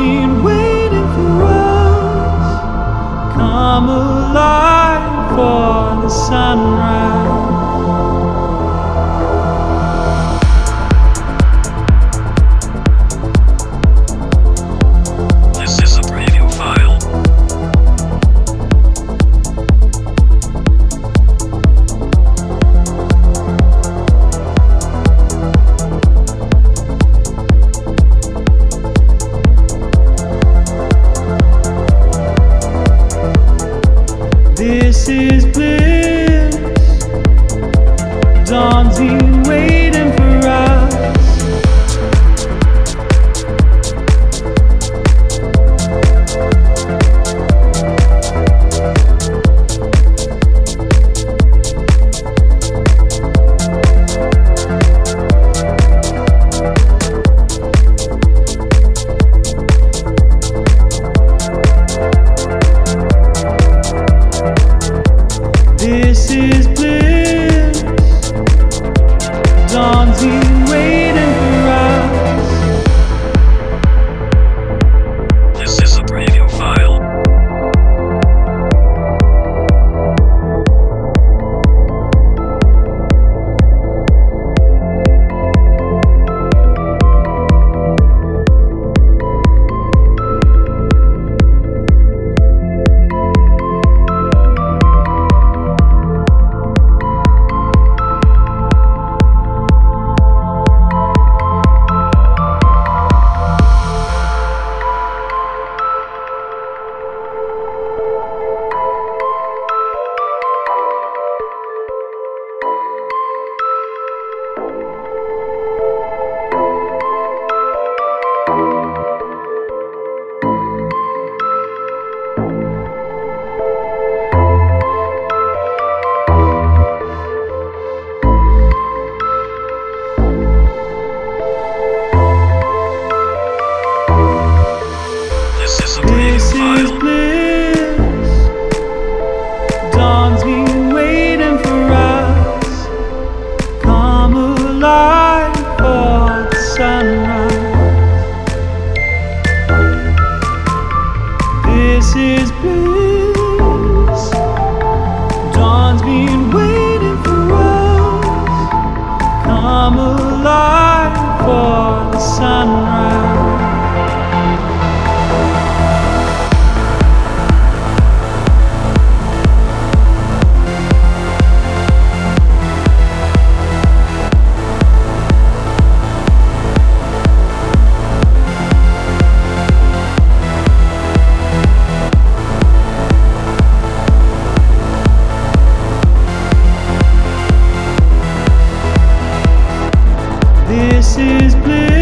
been waiting for us. Come alive for the sunrise. waiting for us. Come alive for the sunrise. This is blue. this is blue.